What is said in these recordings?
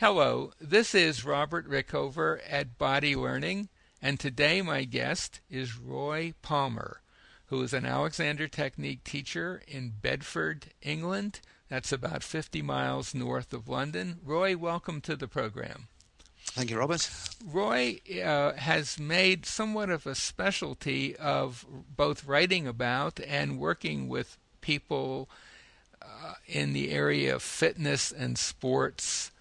Hello, this is Robert Rickover at Body Learning, and today my guest is Roy Palmer, who is an Alexander Technique teacher in Bedford, England. That's about 50 miles north of London. Roy, welcome to the program. Thank you, Robert. Roy uh, has made somewhat of a specialty of both writing about and working with people uh, in the area of fitness and sports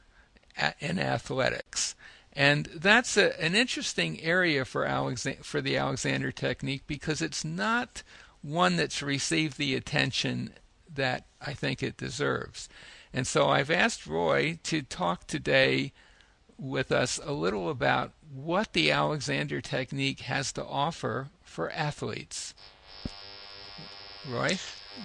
in athletics. And that's a, an interesting area for, for the Alexander technique because it's not one that's received the attention that I think it deserves. And so I've asked Roy to talk today with us a little about what the Alexander technique has to offer for athletes. Roy?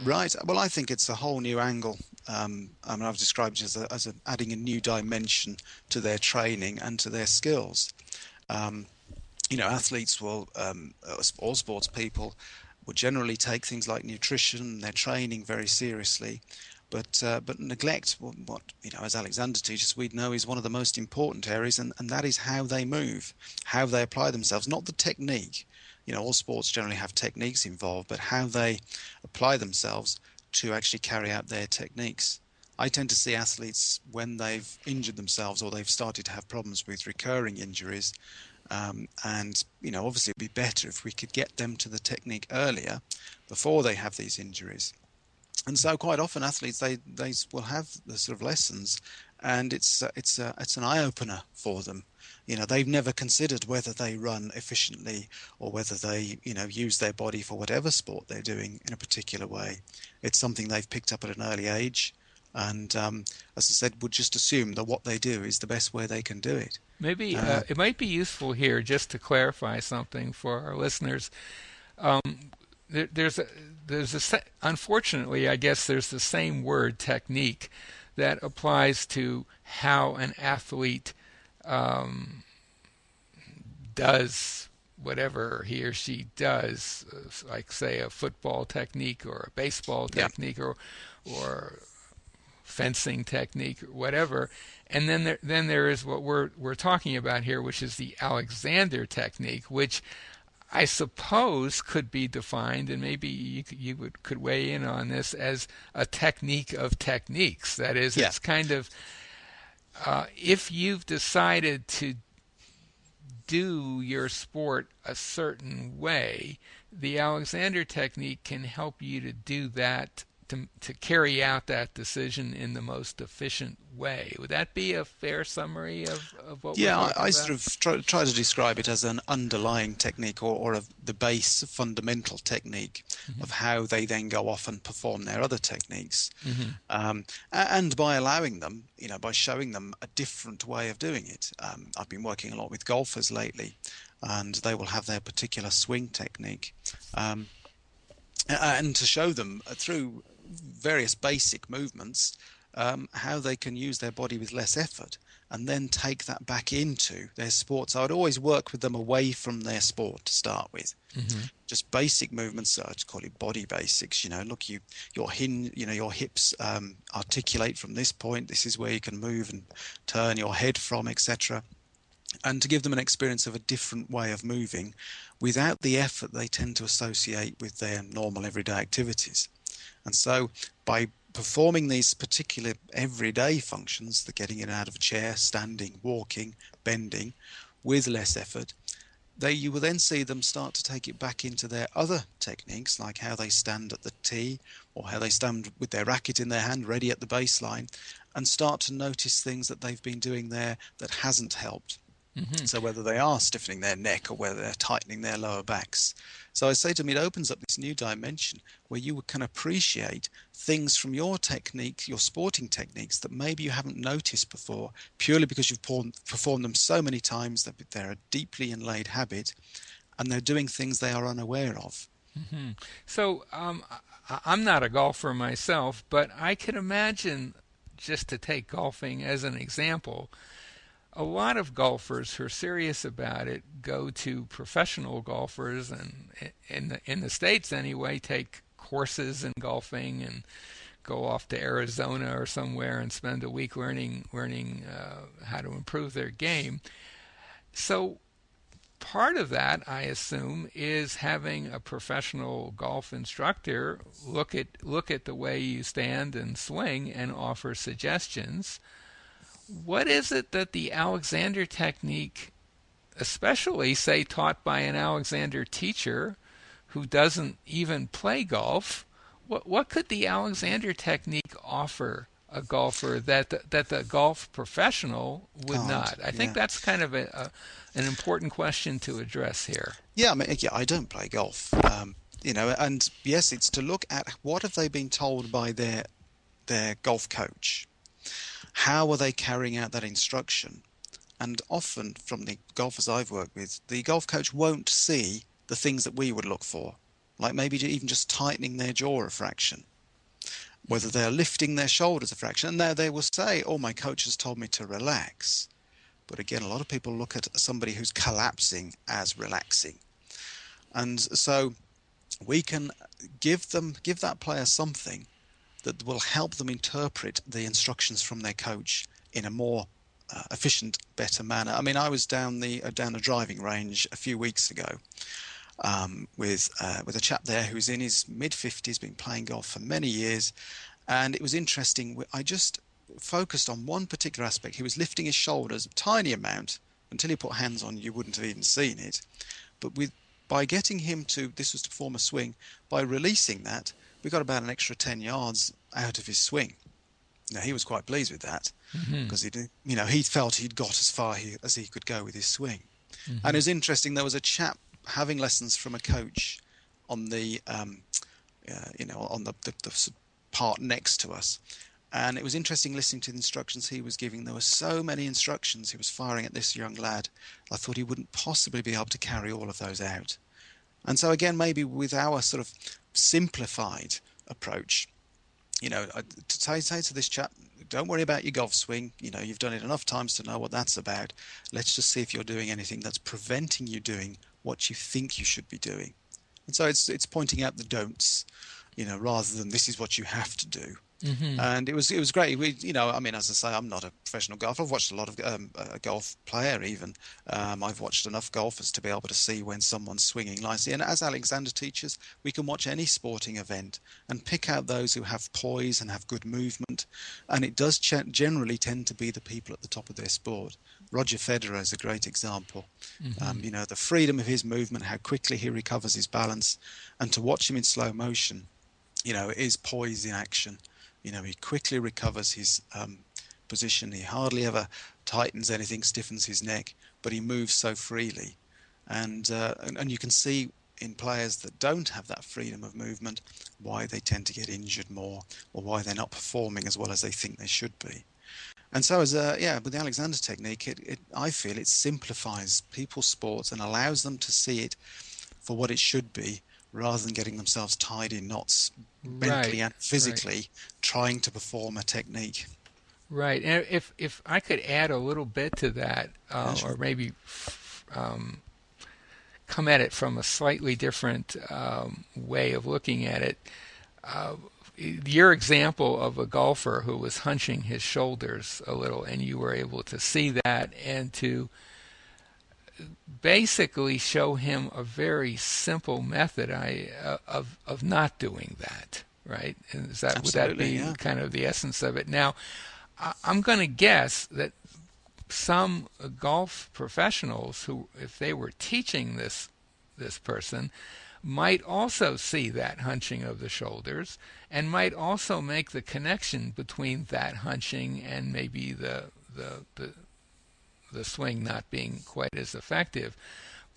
Right. Well, I think it's a whole new angle. Um, I mean, I've described it as, a, as a, adding a new dimension to their training and to their skills. Um, you know, athletes will, um, uh, all sports people, will generally take things like nutrition, their training very seriously, but uh, but neglect what you know as Alexander teaches we know is one of the most important areas, and, and that is how they move, how they apply themselves, not the technique you know, all sports generally have techniques involved, but how they apply themselves to actually carry out their techniques. I tend to see athletes when they've injured themselves or they've started to have problems with recurring injuries. Um, and, you know, obviously it'd be better if we could get them to the technique earlier before they have these injuries. And so quite often athletes, they, they will have the sort of lessons and it's, uh, it's, uh, it's an eye opener for them you know they've never considered whether they run efficiently or whether they you know use their body for whatever sport they're doing in a particular way. It's something they've picked up at an early age and um, as i said would just assume that what they do is the best way they can do it. Maybe uh, uh, it might be useful here just to clarify something for our listeners. Um, there, there's a there's a unfortunately i guess there's the same word technique that applies to how an athlete um, does whatever he or she does, uh, like say a football technique or a baseball technique yeah. or or fencing technique or whatever, and then there then there is what we're we're talking about here, which is the Alexander technique, which I suppose could be defined, and maybe you, you would, could weigh in on this as a technique of techniques. That is, yeah. it's kind of uh, if you've decided to do your sport a certain way, the Alexander technique can help you to do that to, to carry out that decision in the most efficient way. Would that be a fair summary of, of what yeah, I, I sort of try, try, to describe it as an underlying technique or, or a, the base fundamental technique mm-hmm. of how they then go off and perform their other techniques. Mm-hmm. Um, and by allowing them, you know, by showing them a different way of doing it. Um, I've been working a lot with golfers lately, and they will have their particular swing technique. Um, and to show them through various basic movements um, how they can use their body with less effort and then take that back into their sports. I would always work with them away from their sport to start with. Mm-hmm. Just basic movements. I just call it body basics. You know, look, you your hin, you know, your hips um, articulate from this point. This is where you can move and turn your head from, etc. And to give them an experience of a different way of moving, without the effort they tend to associate with their normal everyday activities. And so by performing these particular everyday functions, the getting in and out of a chair, standing, walking, bending, with less effort, they you will then see them start to take it back into their other techniques, like how they stand at the tee or how they stand with their racket in their hand, ready at the baseline, and start to notice things that they've been doing there that hasn't helped. Mm-hmm. So whether they are stiffening their neck or whether they're tightening their lower backs. So I say to them, it opens up this new dimension where you can appreciate things from your technique, your sporting techniques that maybe you haven't noticed before, purely because you've performed them so many times that they're a deeply inlaid habit, and they're doing things they are unaware of. Mm-hmm. So um, I'm not a golfer myself, but I can imagine, just to take golfing as an example a lot of golfers who are serious about it go to professional golfers and in the, in the states anyway take courses in golfing and go off to Arizona or somewhere and spend a week learning learning uh, how to improve their game. So part of that, I assume, is having a professional golf instructor look at look at the way you stand and swing and offer suggestions. What is it that the Alexander technique, especially say taught by an Alexander teacher who doesn't even play golf, what what could the Alexander technique offer a golfer that the, that the golf professional would Can't, not? I think that's kind of a, a an important question to address here. Yeah, I mean, yeah, I don't play golf, um, you know, and yes, it's to look at what have they been told by their their golf coach. How are they carrying out that instruction? And often, from the golfers I've worked with, the golf coach won't see the things that we would look for, like maybe even just tightening their jaw a fraction, whether mm. they're lifting their shoulders a fraction. And now they will say, "Oh, my coach has told me to relax." But again, a lot of people look at somebody who's collapsing as relaxing. And so we can give them give that player something that will help them interpret the instructions from their coach in a more uh, efficient, better manner. I mean, I was down the uh, down a driving range a few weeks ago um, with uh, with a chap there who's in his mid fifties, been playing golf for many years, and it was interesting. I just focused on one particular aspect. He was lifting his shoulders a tiny amount until he put hands on. You wouldn't have even seen it, but with by getting him to this was to form a swing. By releasing that, we got about an extra ten yards out of his swing. Now he was quite pleased with that because mm-hmm. he, you know, he felt he'd got as far he, as he could go with his swing. Mm-hmm. And it was interesting. There was a chap having lessons from a coach on the, um, uh, you know, on the, the, the part next to us, and it was interesting listening to the instructions he was giving. There were so many instructions he was firing at this young lad. I thought he wouldn't possibly be able to carry all of those out. And so, again, maybe with our sort of simplified approach, you know, to say, say to this chap, don't worry about your golf swing. You know, you've done it enough times to know what that's about. Let's just see if you're doing anything that's preventing you doing what you think you should be doing. And so it's it's pointing out the don'ts, you know, rather than this is what you have to do. Mm-hmm. And it was it was great. We, you know, I mean, as I say, I'm not a professional golfer. I've watched a lot of um, a golf player even. Um, I've watched enough golfers to be able to see when someone's swinging nicely. And as Alexander teaches, we can watch any sporting event and pick out those who have poise and have good movement. And it does ch- generally tend to be the people at the top of their sport. Roger Federer is a great example. Mm-hmm. Um, you know, the freedom of his movement, how quickly he recovers his balance, and to watch him in slow motion, you know, is poise in action. You know, he quickly recovers his um, position. He hardly ever tightens anything, stiffens his neck, but he moves so freely. And, uh, and, and you can see in players that don't have that freedom of movement why they tend to get injured more or why they're not performing as well as they think they should be. And so, as a, yeah, with the Alexander technique, it, it, I feel it simplifies people's sports and allows them to see it for what it should be, rather than getting themselves tied in knots mentally right, and physically right. trying to perform a technique. Right, and if if I could add a little bit to that, uh, yeah, sure. or maybe um, come at it from a slightly different um, way of looking at it. Uh, your example of a golfer who was hunching his shoulders a little, and you were able to see that and to basically show him a very simple method I, uh, of of not doing that. Right? And is that Absolutely, would that be yeah. kind of the essence of it? Now, I, I'm going to guess that some golf professionals who, if they were teaching this this person, might also see that hunching of the shoulders and might also make the connection between that hunching and maybe the the, the the swing not being quite as effective.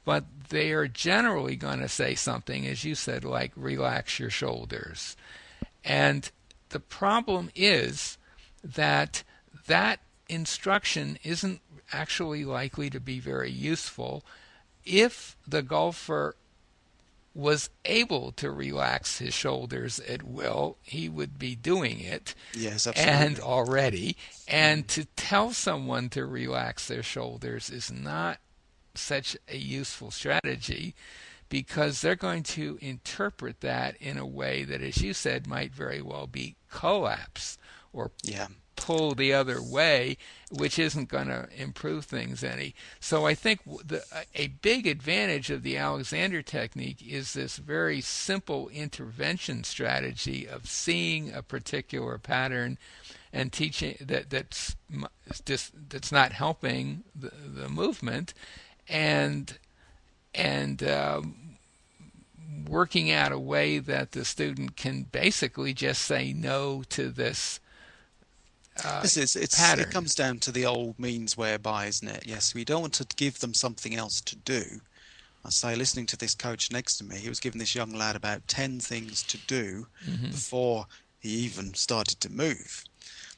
But they are generally going to say something, as you said, like relax your shoulders. And the problem is that that instruction isn't actually likely to be very useful if the golfer was able to relax his shoulders at will, he would be doing it. Yes, absolutely. And already. And to tell someone to relax their shoulders is not such a useful strategy because they're going to interpret that in a way that, as you said, might very well be collapse or yeah. Pull the other way, which isn't going to improve things any. So I think the, a big advantage of the Alexander technique is this very simple intervention strategy of seeing a particular pattern and teaching that that's just that's not helping the, the movement and and um, working out a way that the student can basically just say no to this uh, this is it's pattern. it comes down to the old means whereby, isn't it? Yes, we don't want to give them something else to do. I say, listening to this coach next to me, he was giving this young lad about ten things to do mm-hmm. before he even started to move.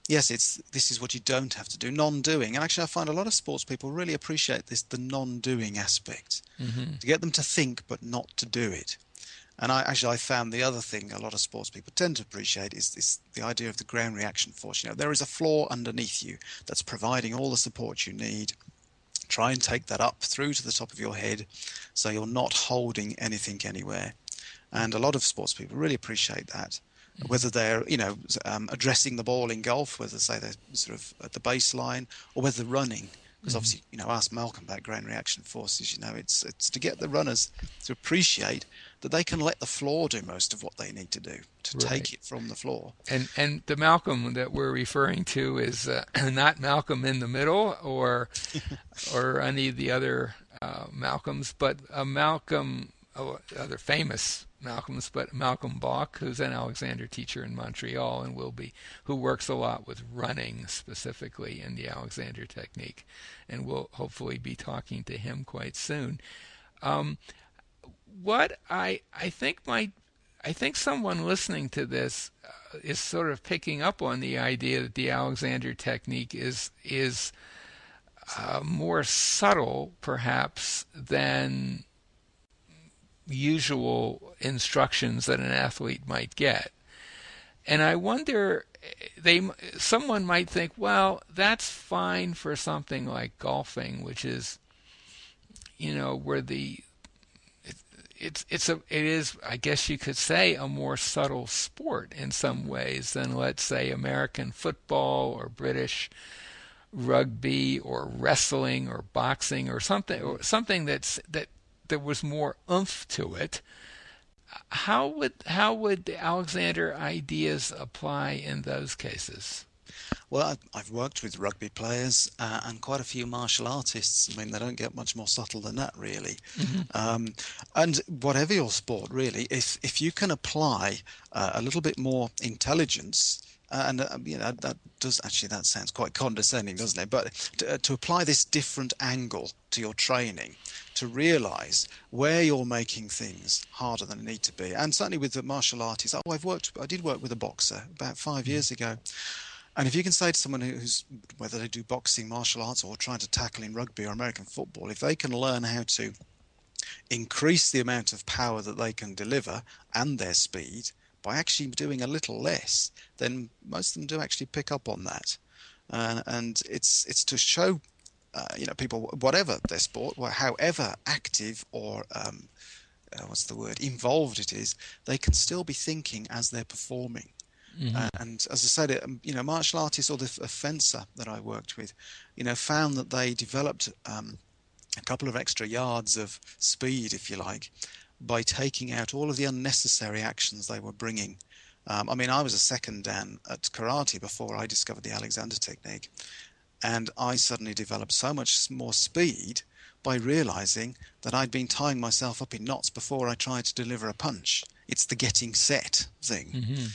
Yes, it's this is what you don't have to do, non-doing. And actually, I find a lot of sports people really appreciate this, the non-doing aspect, mm-hmm. to get them to think but not to do it. And I actually I found the other thing a lot of sports people tend to appreciate is this the idea of the ground reaction force. You know, there is a floor underneath you that's providing all the support you need. Try and take that up through to the top of your head so you're not holding anything anywhere. And a lot of sports people really appreciate that. Mm-hmm. Whether they're, you know, um, addressing the ball in golf, whether say they're sort of at the baseline, or whether they're running, because mm-hmm. obviously, you know, ask Malcolm about ground reaction forces. You know, it's it's to get the runners to appreciate that they can let the floor do most of what they need to do to right. take it from the floor. And and the Malcolm that we're referring to is uh, not Malcolm in the middle or or any of the other uh, Malcolms, but a Malcolm, oh, other famous Malcolms, but Malcolm Balk, who's an Alexander teacher in Montreal and will be, who works a lot with running specifically in the Alexander technique, and we'll hopefully be talking to him quite soon. Um, what I I think might I think someone listening to this uh, is sort of picking up on the idea that the Alexander technique is is uh, more subtle, perhaps, than usual instructions that an athlete might get. And I wonder, they someone might think, well, that's fine for something like golfing, which is, you know, where the it's it's a it is I guess you could say a more subtle sport in some ways than let's say American football or British rugby or wrestling or boxing or something or something that's that there was more oomph to it. How would how would the Alexander ideas apply in those cases? Well, I've worked with rugby players uh, and quite a few martial artists. I mean, they don't get much more subtle than that, really. Mm-hmm. Um, and whatever your sport, really, if if you can apply uh, a little bit more intelligence. Uh, and uh, you know that does actually that sounds quite condescending, doesn't it? But to, uh, to apply this different angle to your training, to realise where you're making things harder than they need to be, and certainly with the martial artists. Oh, I've worked. I did work with a boxer about five mm. years ago, and if you can say to someone who's, whether they do boxing, martial arts, or trying to tackle in rugby or American football, if they can learn how to increase the amount of power that they can deliver and their speed by actually doing a little less, then most of them do actually pick up on that. Uh, and it's it's to show, uh, you know, people whatever their sport, however active or um, uh, what's the word involved it is, they can still be thinking as they're performing. Mm-hmm. Uh, and as I said, um, you know, martial artists or the fencer that I worked with, you know, found that they developed um, a couple of extra yards of speed, if you like, by taking out all of the unnecessary actions they were bringing. Um, I mean, I was a second dan at karate before I discovered the Alexander technique, and I suddenly developed so much more speed by realizing that I'd been tying myself up in knots before I tried to deliver a punch. It's the getting set thing. Mm-hmm.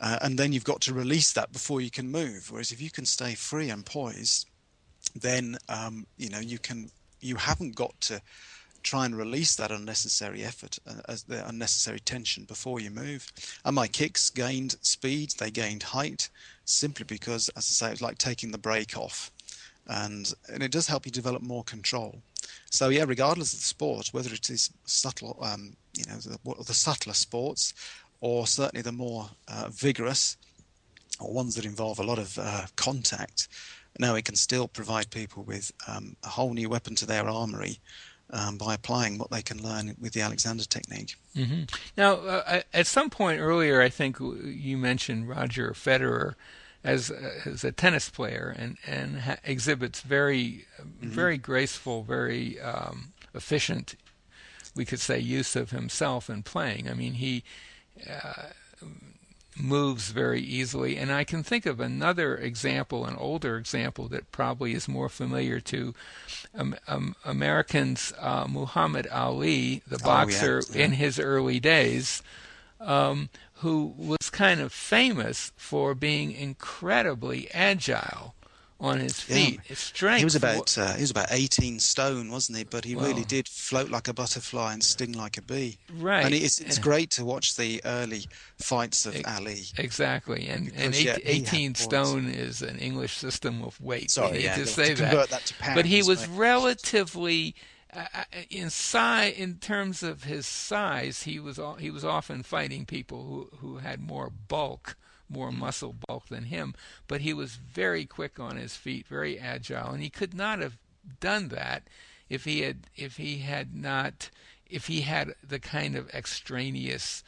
Uh, and then you've got to release that before you can move. Whereas if you can stay free and poised, then um, you know you can you haven't got to try and release that unnecessary effort, uh, as the unnecessary tension before you move. And my kicks gained speed, they gained height, simply because, as I say, it's like taking the brake off, and and it does help you develop more control. So yeah, regardless of the sport, whether it is subtle, um, you know, the, the subtler sports or certainly the more uh, vigorous or ones that involve a lot of uh, contact, now it can still provide people with um, a whole new weapon to their armory um, by applying what they can learn with the Alexander technique. Mm-hmm. Now, uh, at some point earlier, I think you mentioned Roger Federer as as a tennis player and and ha- exhibits very mm-hmm. very graceful, very um, efficient, we could say, use of himself in playing. I mean, he. Uh, moves very easily. And I can think of another example, an older example that probably is more familiar to um, um, Americans. Uh, Muhammad Ali, the boxer oh, yeah. in his early days, um, who was kind of famous for being incredibly agile on his feet. Yeah. His strength. He was about uh, he was about eighteen stone, wasn't he? But he well, really did float like a butterfly and sting like a bee. Right. And it's it's great to watch the early fights of Ali. Exactly. And because, and eight, yeah, eighteen stone is an English system of weight. Sorry, yeah, to say to that. that pounds, but he was relatively. Uh, uh, in size, in terms of his size, he was he was often fighting people who who had more bulk more muscle bulk than him, but he was very quick on his feet, very agile, and he could not have done that if he had if he had not if he had the kind of extraneous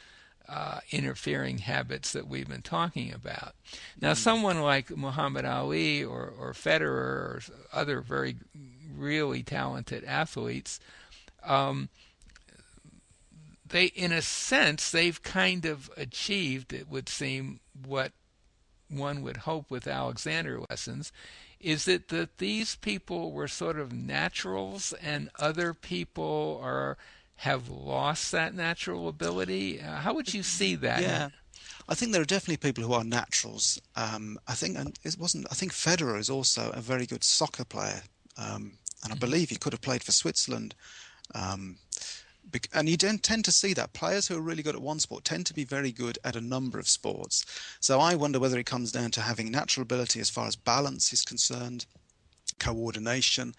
uh, interfering habits that we've been talking about. Now, mm. someone like Muhammad Ali or, or Federer or other very really talented athletes, um, they, in a sense, they've kind of achieved, it would seem, what one would hope with Alexander lessons, is it that these people were sort of naturals and other people are have lost that natural ability? Uh, how would you see that? Yeah. I think there are definitely people who are naturals. Um, I think, and it wasn't. I think Federer is also a very good soccer player, um, and I mm-hmm. believe he could have played for Switzerland. Um, and you don't tend to see that players who are really good at one sport tend to be very good at a number of sports. So I wonder whether it comes down to having natural ability as far as balance is concerned, coordination,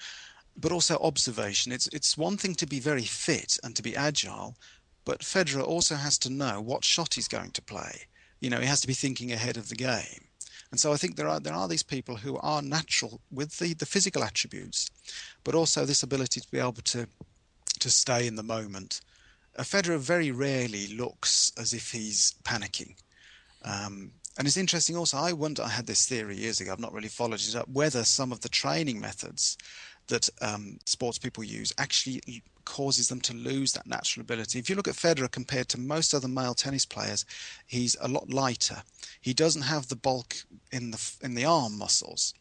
but also observation. It's it's one thing to be very fit and to be agile, but Federer also has to know what shot he's going to play. You know, he has to be thinking ahead of the game. And so I think there are there are these people who are natural with the, the physical attributes, but also this ability to be able to to stay in the moment. A Federer very rarely looks as if he's panicking. Um, and it's interesting also, I wonder, I had this theory years ago, I've not really followed it up, whether some of the training methods that um, sports people use actually causes them to lose that natural ability. If you look at Federer compared to most other male tennis players, he's a lot lighter. He doesn't have the bulk in the in the arm muscles.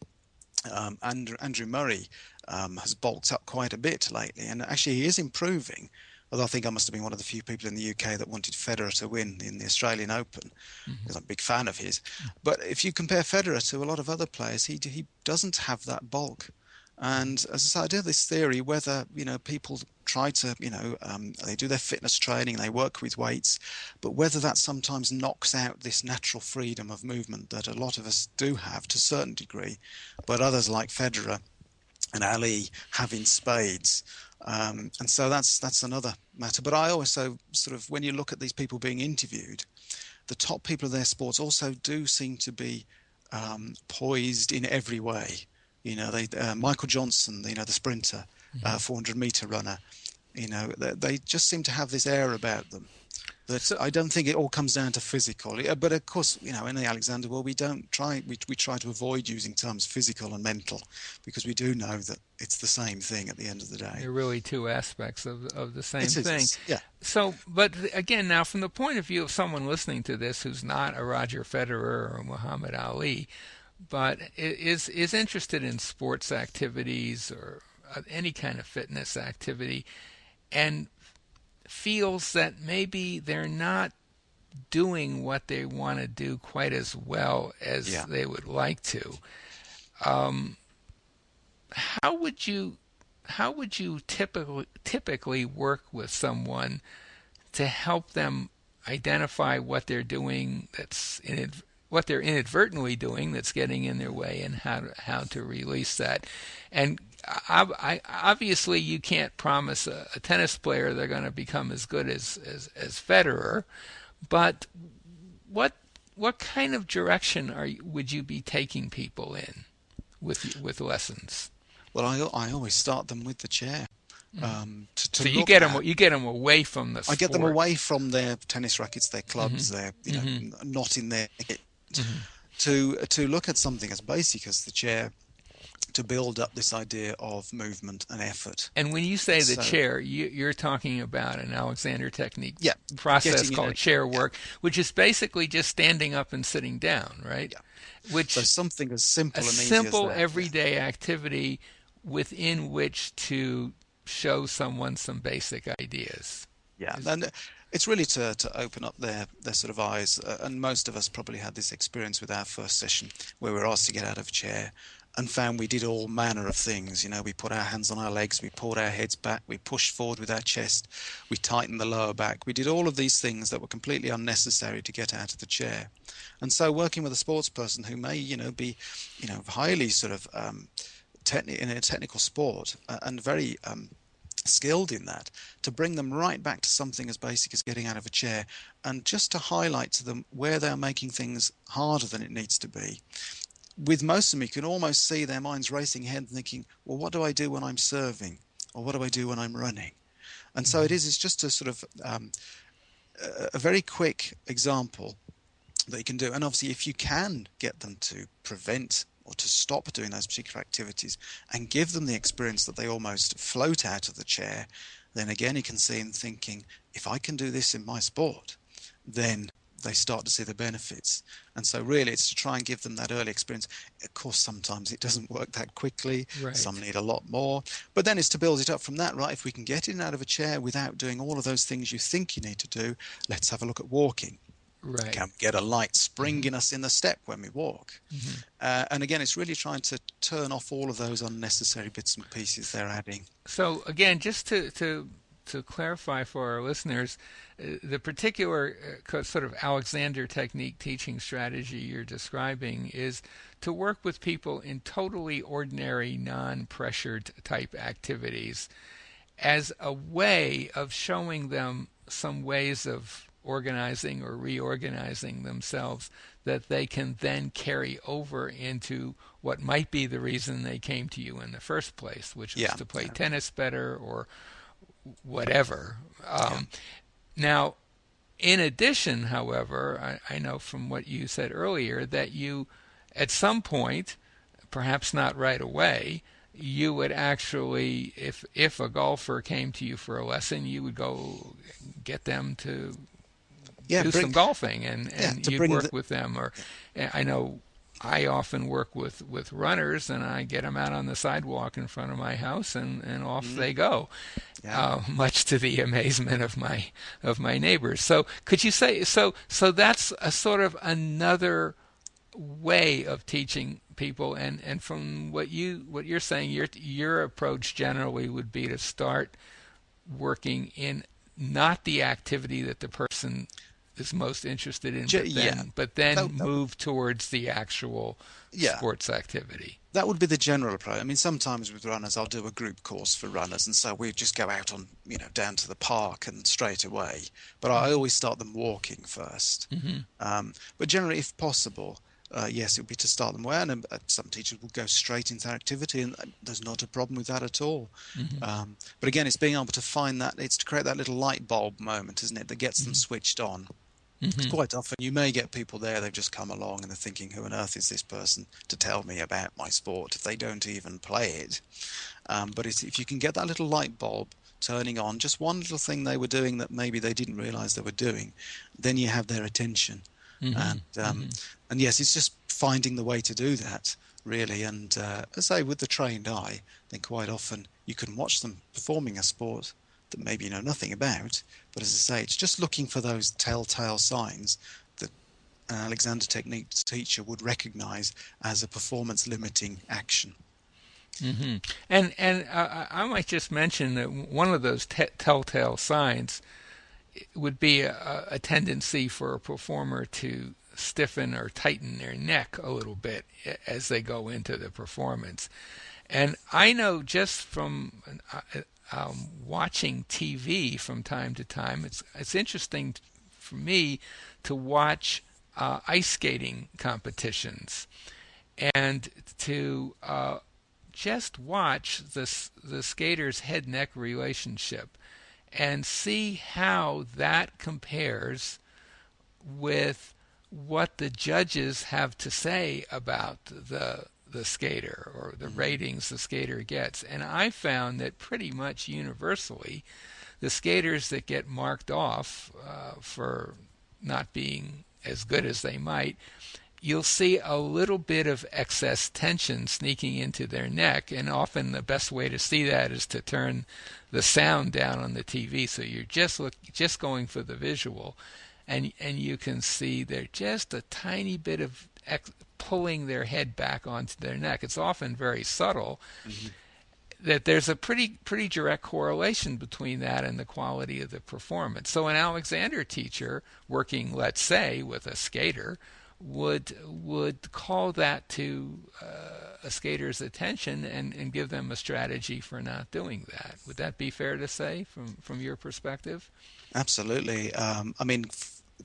Um, Andrew, Andrew Murray um, has bulked up quite a bit lately, and actually he is improving. Although I think I must have been one of the few people in the UK that wanted Federer to win in the Australian Open, mm-hmm. because I'm a big fan of his. Mm-hmm. But if you compare Federer to a lot of other players, he he doesn't have that bulk. And as I said, I do have this theory whether you know people try to you know um, they do their fitness training, they work with weights, but whether that sometimes knocks out this natural freedom of movement that a lot of us do have to a certain degree, but others like Federer and Ali have in spades. Um, and so that's that's another matter. But I also sort of when you look at these people being interviewed, the top people of their sports also do seem to be um, poised in every way. You know, they uh, Michael Johnson, you know, the sprinter, uh, mm-hmm. uh, 400 meter runner. You know, they, they, just seem to have this air about them that so, I don't think it all comes down to physical. But of course, you know, in the Alexander world, we don't try. We we try to avoid using terms physical and mental because we do know that it's the same thing at the end of the day. They're really two aspects of of the same it thing. Is, yeah. So, but again, now from the point of view of someone listening to this who's not a Roger Federer or Muhammad Ali, but is is interested in sports activities or uh, any kind of fitness activity, and feels that maybe they're not doing what they want to do quite as well as yeah. they would like to. Um, how would you how would you typically typically work with someone to help them identify what they're doing that's in what they're inadvertently doing that's getting in their way and how to, how to release that and I, I, obviously you can't promise a, a tennis player they're going to become as good as, as as Federer, but what what kind of direction are would you be taking people in with with lessons? Well, I I always start them with the chair. Um, to, to so you get at. them you get them away from the I get them away from their tennis rackets, their clubs, Mm-hmm. their you know, n- not in their kit, mm-hmm. to to look at something as basic as the chair, to build up this idea of movement and effort. And when you say the So- chair, you, you're talking about an Alexander technique Yeah, process called chair work, which is basically just standing up and sitting down, right? Yeah. Which So something as simple a simple that. everyday activity within which to show someone some basic ideas. Yeah, and it's really to, to open up their, their sort of eyes. Uh, and most of us probably had this experience with our first session where we were asked to get out of a chair and found we did all manner of things. You know, we put our hands on our legs, we pulled our heads back, we pushed forward with our chest, we tightened the lower back. We did all of these things that were completely unnecessary to get out of the chair. And so, working with a sports person who may, you know, be, you know, highly sort of um, techni- in a technical sport uh, and very um, skilled in that to bring them right back to something as basic as getting out of a chair. And just to highlight to them where they're making things harder than it needs to be. With most of them you can almost see their minds racing ahead thinking well what do i do when i'm serving? Or what do i do when i'm running? And so it is it's just a sort of um, a, a very quick example that you can do. And obviously if you can get them to prevent or to stop doing those particular activities and give them the experience that they almost float out of the chair, then again you can see them thinking, if I can do this in my sport, then they start to see the benefits. And so really it's to try and give them that early experience. Of course sometimes it doesn't work that quickly. Right. Some need a lot more. But then it's to build it up from that, right? If we can get in and out of a chair without doing all of those things you think you need to do, let's have a look at walking Right. can get a light spring in us in the step when we walk. Mm-hmm. Uh, and again, it's really trying to turn off all of those unnecessary bits and pieces they're adding. So again, just to to to clarify for our listeners, uh, the particular uh, sort of Alexander technique teaching strategy you're describing is to work with people in totally ordinary, non-pressured type activities as a way of showing them some ways of organizing or reorganizing themselves that they can then carry over into what might be the reason they came to you in the first place, which was Yeah. to play tennis better or whatever. Um, Now, in addition, however, I, I know from what you said earlier that you, at some point, perhaps not right away, you would actually, if if a golfer came to you for a lesson, you would go get them to Yeah, do bring- some golfing and, and to you'd work the- with them. Or I know I often work with, with runners and I get them out on the sidewalk in front of my house and, and off they go, Mm-hmm. Yeah. uh, much to the amazement of my of my neighbors. So could you say so? So that's a sort of another way of teaching people and and from what you what you're saying your your approach generally would be to start working in not the activity that the person is most interested in but then, yeah. but then That- that- move towards the actual Yeah. sports activity That would be the general approach. I mean, sometimes with runners, I'll do a group course for runners, and so we just go out on, you know, down to the park and straight away. But I always start them walking 1st Um, but generally, if possible, uh, yes, it would be to start them well. And uh, some teachers will go straight into activity, and uh, there's not a problem with that at all. Um, but again, it's being able to find that, it's to create that little light bulb moment, isn't it, that gets them switched on. It's quite often you may get people there, they've just come along and they're thinking, who on earth is this person to tell me about my sport if they don't even play it? Um, but it's, if you can get that little light bulb turning on, just one little thing they were doing that maybe they didn't realize they were doing, then you have their attention. And, um, and yes, it's just finding the way to do that, really. And uh, as I say, with the trained eye, then quite often you can watch them performing a sport that maybe you know nothing about. But as I say, it's just looking for those telltale signs that an Alexander Technique teacher would recognize as a performance limiting action. hmm And and uh, I might just mention that one of those te- telltale signs would be a, a tendency for a performer to stiffen or tighten their neck a little bit as they go into the performance. And I know just from um, watching TV from time to time, it's it's interesting for me to watch uh, ice skating competitions and to uh, just watch the the skater's head neck relationship and see how that compares with what the judges have to say about the the skater or the mm-hmm. ratings the skater gets. And I found that pretty much universally, the skaters that get marked off uh, for not being as good as they might, you'll see a little bit of excess tension sneaking into their neck. And often the best way to see that is to turn the sound down on the TV, so you're just look just going for the visual, and and you can see they're just a tiny bit of ex- pulling their head back onto their neck. It's often very subtle. Mm-hmm. That there's a pretty pretty direct correlation between that and the quality of the performance. So an Alexander teacher working, let's say, with a skater, would would call that to uh, a skater's attention and, and give them a strategy for not doing that. Would that be fair to say from from your perspective? Absolutely. Um, I mean,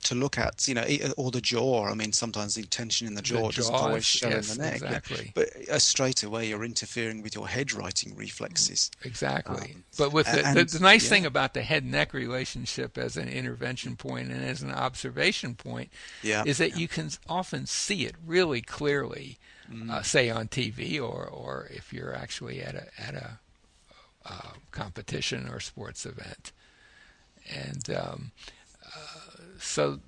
to look at, you know, or the jaw. I mean, sometimes the tension in the jaw, the doesn't always show yes, in the neck. Exactly. But, uh, straight away, you're interfering with your head righting reflexes. Exactly. Um, but with the, and, the, the nice yeah. thing about the head neck relationship as an intervention point and as an observation point yeah. is that you can often see it really clearly, mm. uh, say on TV or, or if you're actually at a, at a uh, competition or sports event. And um, so,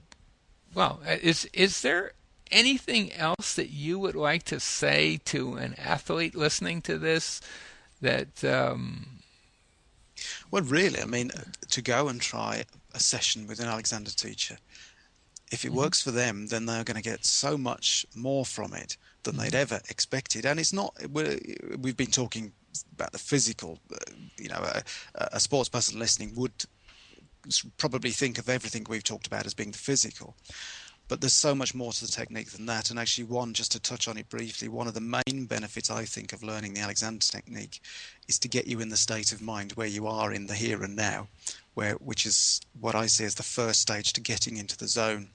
well, is is there anything else that you would like to say to an athlete listening to this that um... well really i mean to go and try a session with an alexander teacher if it mm-hmm. works for them then they're going to get so much more from it than mm-hmm. they'd ever expected and it's not we've been talking about the physical uh, you know a, a sports person listening would probably think of everything we've talked about as being the physical. But there's so much more to the technique than that. And actually, one, just to touch on it briefly, one of the main benefits I think of learning the Alexander technique is to get you in the state of mind where you are in the here and now, where which is what I see as the first stage to getting into the zone.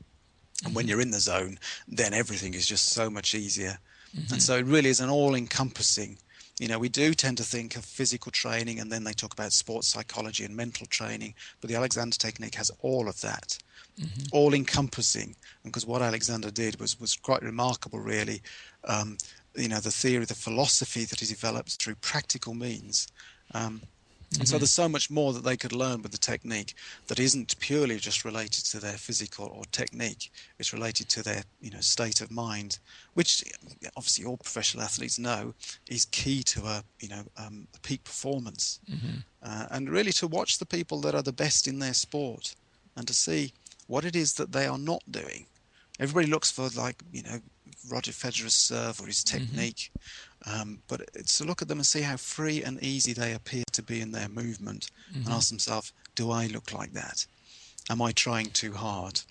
And when mm-hmm. you're in the zone, then everything is just so much easier. Mm-hmm. And so it really is an all encompassing you know, we do tend to think of physical training and then they talk about sports psychology and mental training, but the Alexander technique has all of that, mm-hmm. all encompassing. Because what Alexander did was, was quite remarkable, really. Um, you know, the theory, the philosophy that he developed through practical means. Um, Mm-hmm. And so mm-hmm. there's so much more that they could learn with the technique that isn't purely just related to their physical or technique. It's related to their, you know, state of mind, which obviously all professional athletes know is key to a, you know, um, a peak performance. Mm-hmm. Uh, and really to watch the people that are the best in their sport and to see what it is that they are not doing. Everybody looks for like, you know, Roger Federer's serve or his mm-hmm. technique. Mm-hmm. Um, but it's to look at them and see how free and easy they appear to be in their movement mm-hmm. and ask themselves, do I look like that? Am I trying too hard?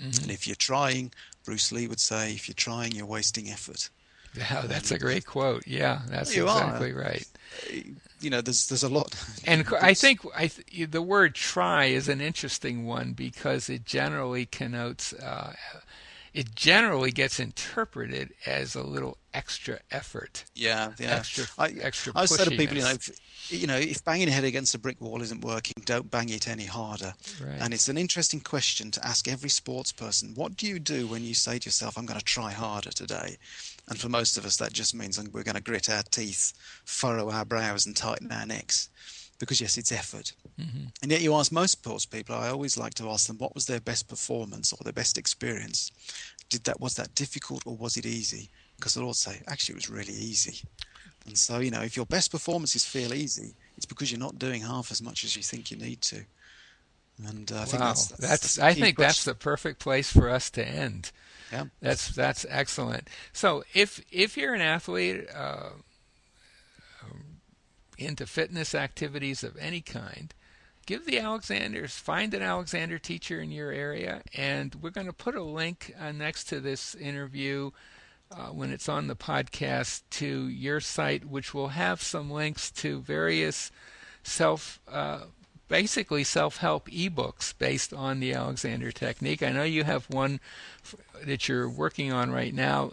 Mm-hmm. And if you're trying, Bruce Lee would say, if you're trying, you're wasting effort. Yeah, that's a great quote. Yeah, that's exactly are. right. You know, there's there's a lot. And I think I th- the word "try" is an interesting one because it generally connotes uh, it generally gets interpreted as a little extra effort. Yeah, yeah. Extra, I, extra. I say to people, you know, if, you know, if banging your head against a brick wall isn't working, don't bang it any harder. Right. And it's an interesting question to ask every sports person. What do you do when you say to yourself, "I'm going to try harder today"? And for most of us, that just means we're going to grit our teeth, furrow our brows, and tighten our necks because yes, it's effort. Mm-hmm. And yet, you ask most sports people. I always like to ask them what was their best performance or their best experience. Did that was that difficult or was it easy? Because they'll all say, actually, it was really easy. And so, you know, if your best performances feel easy, it's because you're not doing half as much as you think you need to. And uh, I wow. think that's, that's, that's I think question. that's the perfect place for us to end. Yeah, that's that's excellent. So if if you're an athlete, uh, into fitness activities of any kind, give the Alexanders, find an Alexander teacher in your area, and we're going to put a link uh, next to this interview uh, when it's on the podcast to your site, which will have some links to various self. Uh, basically self-help ebooks based on the Alexander technique. I know you have one that you're working on right now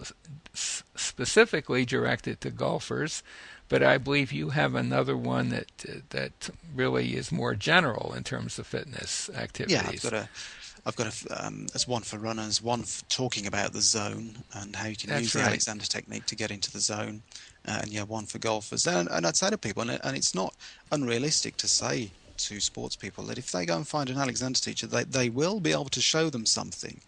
specifically directed to golfers but I believe you have another one that that really is more general in terms of fitness activities. Yeah, I've got a I've got a, um, there's one for runners, one for talking about the zone and how you can That's use right. the Alexander technique to get into the zone, uh, and yeah, one for golfers. And, and I'd say to people, and, and it's not unrealistic to say to sports people that if they go and find an Alexander teacher, they, they will be able to show them something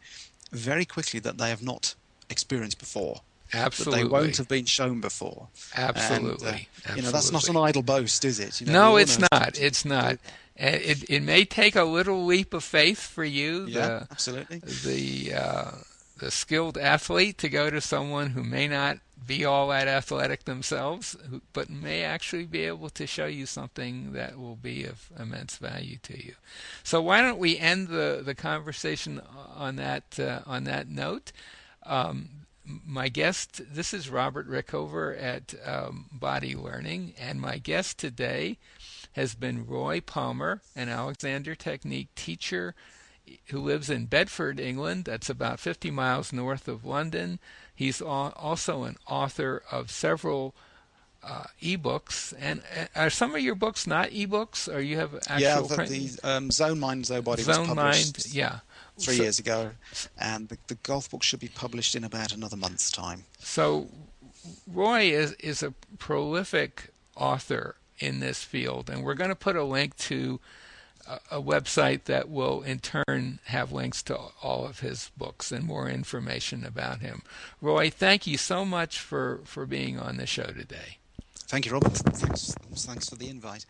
very quickly that they have not experienced before. Absolutely. That they won't have been shown before. Absolutely. And, uh, Absolutely. You know, that's not an idle boast, is it? You know, no, it's not. It's not. And it it may take a little leap of faith for you, Yeah, absolutely. the the uh, the skilled athlete, to go to someone who may not be all that athletic themselves, who, but may actually be able to show you something that will be of immense value to you. So why don't we end the the conversation on that uh, on that note? Um, my guest, this is Robert Rickover at um, Body Learning, and my guest today has been Roy Palmer, an Alexander Technique teacher who lives in Bedford, England. That's about 50 miles north of London. He's also an author of several uh, ebooks. And uh, are some of your books not ebooks, or you have actual yeah, the, print? the um, Zone Mind, Zone Body was Zone published Mind, yeah. Three So- years ago, and the, the golf book should be published in about another month's time. So, Roy is, is a prolific author in this field, and we're going to put a link to a, a website that will, in turn, have links to all of his books and more information about him. Roy, thank you so much for, for being on the show today. Thank you, Robert. Thanks, thanks for the invite.